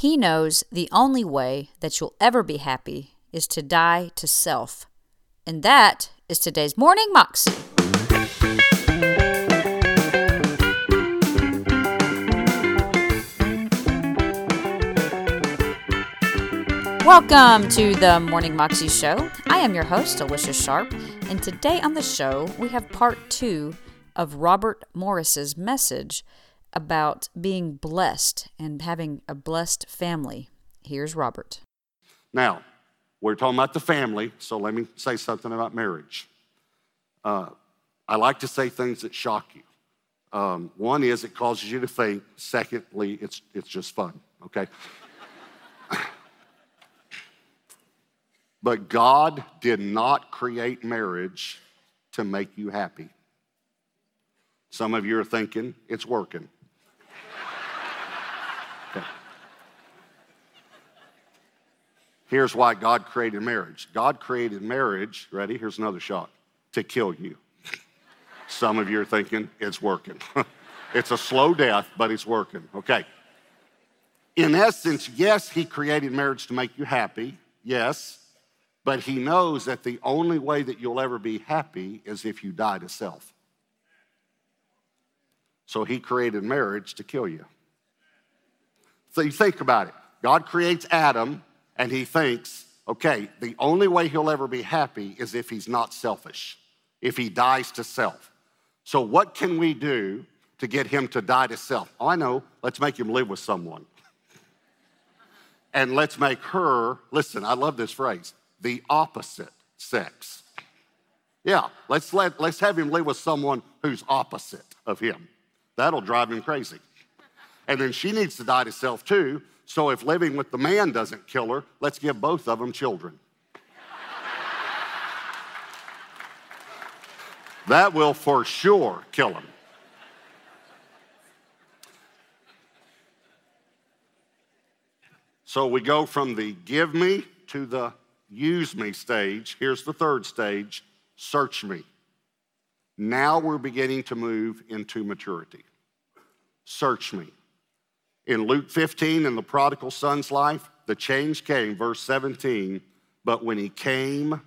He knows the only way that you'll ever be happy is to die to self. And that is today's Morning Moxie. Welcome to the Morning Moxie Show. I am your host, Alicia Sharp, and today on the show we have part two of Robert Morris's message about being blessed and having a blessed family. Here's Robert. Now, we're talking about the family, so let me say something about marriage. Uh, I like to say things that shock you. Um, one is it causes you to think. Secondly, it's, it's just fun, okay? but God did not create marriage to make you happy. Some of you are thinking it's working. Here's why God created marriage God created marriage, ready? Here's another shot, to kill you. Some of you are thinking it's working. it's a slow death, but it's working. Okay. In essence, yes, He created marriage to make you happy. Yes. But He knows that the only way that you'll ever be happy is if you die to self. So he created marriage to kill you. So you think about it. God creates Adam, and he thinks, okay, the only way he'll ever be happy is if he's not selfish, if he dies to self. So, what can we do to get him to die to self? Oh, I know, let's make him live with someone. and let's make her, listen, I love this phrase, the opposite sex. Yeah, let's, let, let's have him live with someone who's opposite of him. That'll drive him crazy. And then she needs to die to self too. So if living with the man doesn't kill her, let's give both of them children. that will for sure kill him. So we go from the give me to the use me stage. Here's the third stage search me. Now we're beginning to move into maturity. Search me. In Luke 15, in the prodigal son's life, the change came, verse 17, but when he came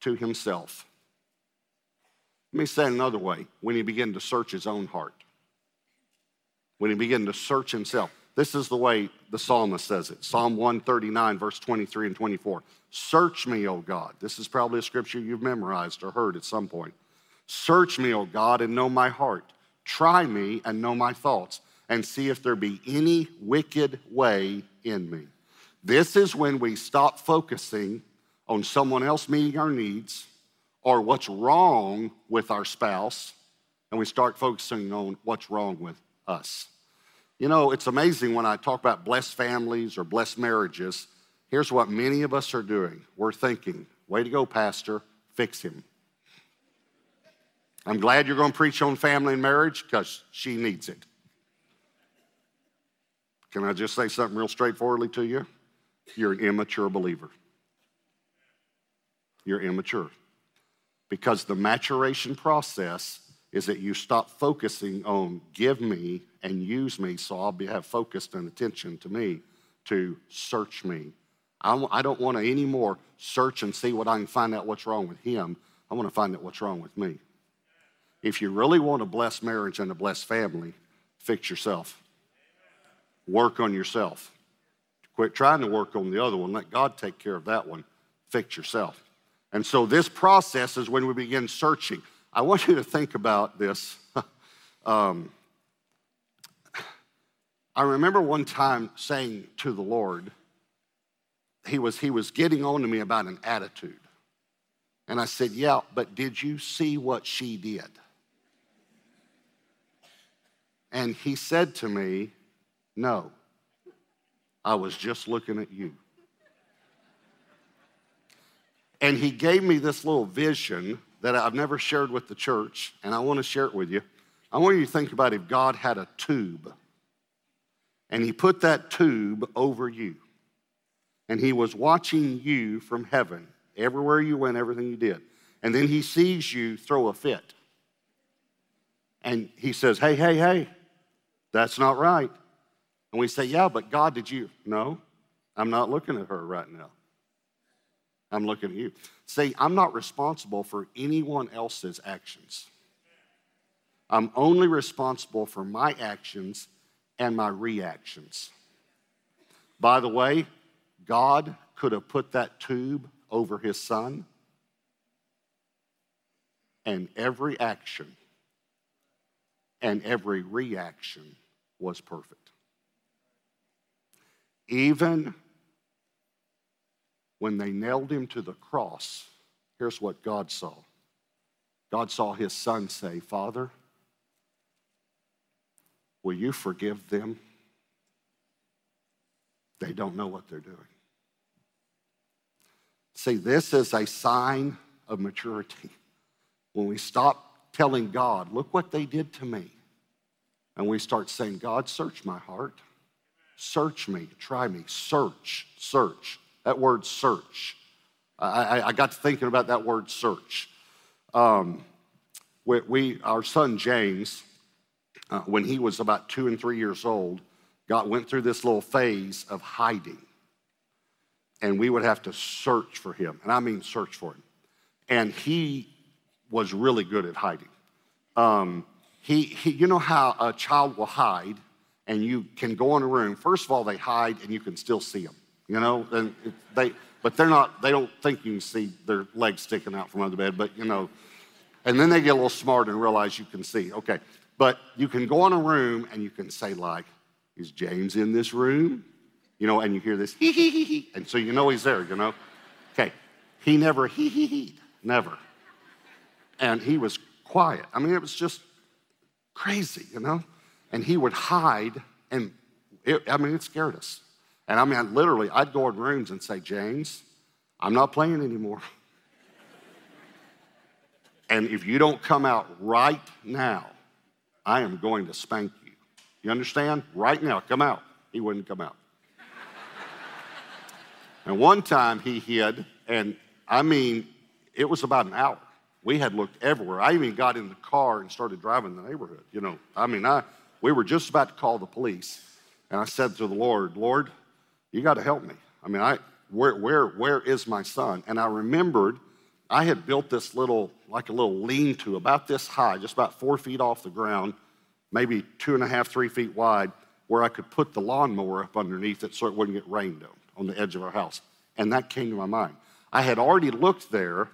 to himself. Let me say it another way when he began to search his own heart. When he began to search himself. This is the way the psalmist says it Psalm 139, verse 23 and 24. Search me, O God. This is probably a scripture you've memorized or heard at some point. Search me, O God, and know my heart. Try me and know my thoughts, and see if there be any wicked way in me. This is when we stop focusing on someone else meeting our needs or what's wrong with our spouse, and we start focusing on what's wrong with us. You know, it's amazing when I talk about blessed families or blessed marriages. Here's what many of us are doing we're thinking, way to go, Pastor, fix him. I'm glad you're going to preach on family and marriage because she needs it. Can I just say something real straightforwardly to you? You're an immature believer. You're immature. Because the maturation process is that you stop focusing on give me and use me so I'll be, have focused and attention to me to search me. I, I don't want to anymore search and see what I can find out what's wrong with him. I want to find out what's wrong with me. If you really want a blessed marriage and a blessed family, fix yourself. Work on yourself. Quit trying to work on the other one. Let God take care of that one. Fix yourself. And so this process is when we begin searching. I want you to think about this. um, I remember one time saying to the Lord, he was, he was getting on to me about an attitude. And I said, Yeah, but did you see what she did? And he said to me, No, I was just looking at you. And he gave me this little vision that I've never shared with the church, and I want to share it with you. I want you to think about if God had a tube, and he put that tube over you, and he was watching you from heaven, everywhere you went, everything you did. And then he sees you throw a fit. And he says, Hey, hey, hey, that's not right. And we say, Yeah, but God, did you? No, I'm not looking at her right now. I'm looking at you. See, I'm not responsible for anyone else's actions. I'm only responsible for my actions and my reactions. By the way, God could have put that tube over his son, and every action and every reaction was perfect. Even when they nailed him to the cross, here's what God saw God saw his son say, Father, will you forgive them? They don't know what they're doing. See, this is a sign of maturity. When we stop telling God, look what they did to me, and we start saying, God, search my heart. Search me, try me, search, search. That word search. I, I, got to thinking about that word search. Um, we, we, our son James, uh, when he was about two and three years old, got went through this little phase of hiding, and we would have to search for him, and I mean search for him. And he was really good at hiding. Um, he, he, you know how a child will hide, and you can go in a room. First of all, they hide, and you can still see them you know, and they, but they're not, they don't think you can see their legs sticking out from under the bed, but you know, and then they get a little smart and realize you can see. Okay, but you can go in a room and you can say like, is James in this room? You know, and you hear this hee hee hee hee, and so you know he's there, you know? Okay, he never hee hee hee, never. And he was quiet. I mean, it was just crazy, you know? And he would hide, and it, I mean, it scared us. And I mean, literally, I'd go in rooms and say, James, I'm not playing anymore. and if you don't come out right now, I am going to spank you. You understand? Right now, come out. He wouldn't come out. and one time he hid, and I mean, it was about an hour. We had looked everywhere. I even got in the car and started driving the neighborhood. You know, I mean, I, we were just about to call the police. And I said to the Lord, Lord, you got to help me. I mean, I, where, where, where is my son? And I remembered I had built this little, like a little lean to about this high, just about four feet off the ground, maybe two and a half, three feet wide, where I could put the lawnmower up underneath it so it wouldn't get rained on, on the edge of our house. And that came to my mind. I had already looked there,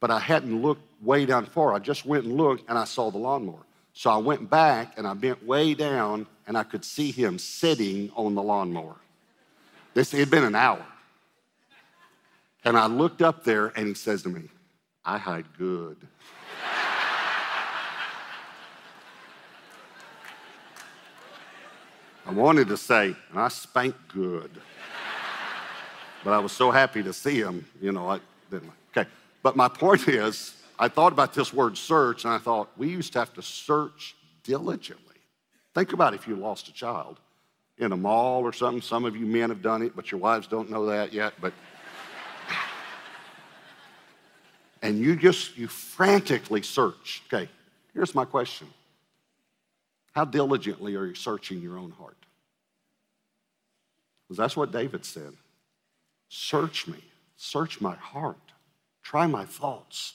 but I hadn't looked way down far. I just went and looked and I saw the lawnmower. So I went back and I bent way down and I could see him sitting on the lawnmower. This had been an hour. And I looked up there and he says to me, I hide good. I wanted to say, and I spank good. But I was so happy to see him, you know, I didn't. Okay. But my point is, I thought about this word search and I thought, we used to have to search diligently. Think about if you lost a child in a mall or something. Some of you men have done it, but your wives don't know that yet. But and you just you frantically search. Okay, here's my question. How diligently are you searching your own heart? Because that's what David said. Search me, search my heart, try my thoughts,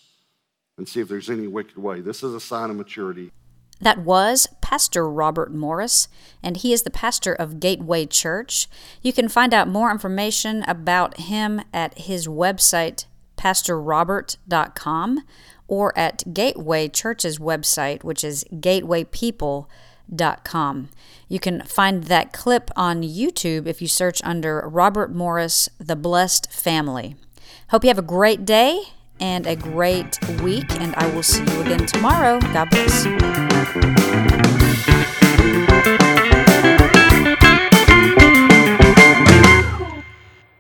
and see if there's any wicked way. This is a sign of maturity. That was Pastor Robert Morris, and he is the pastor of Gateway Church. You can find out more information about him at his website, pastorrobert.com, or at Gateway Church's website, which is gatewaypeople.com. You can find that clip on YouTube if you search under Robert Morris, The Blessed Family. Hope you have a great day and a great week, and I will see you again tomorrow. God bless.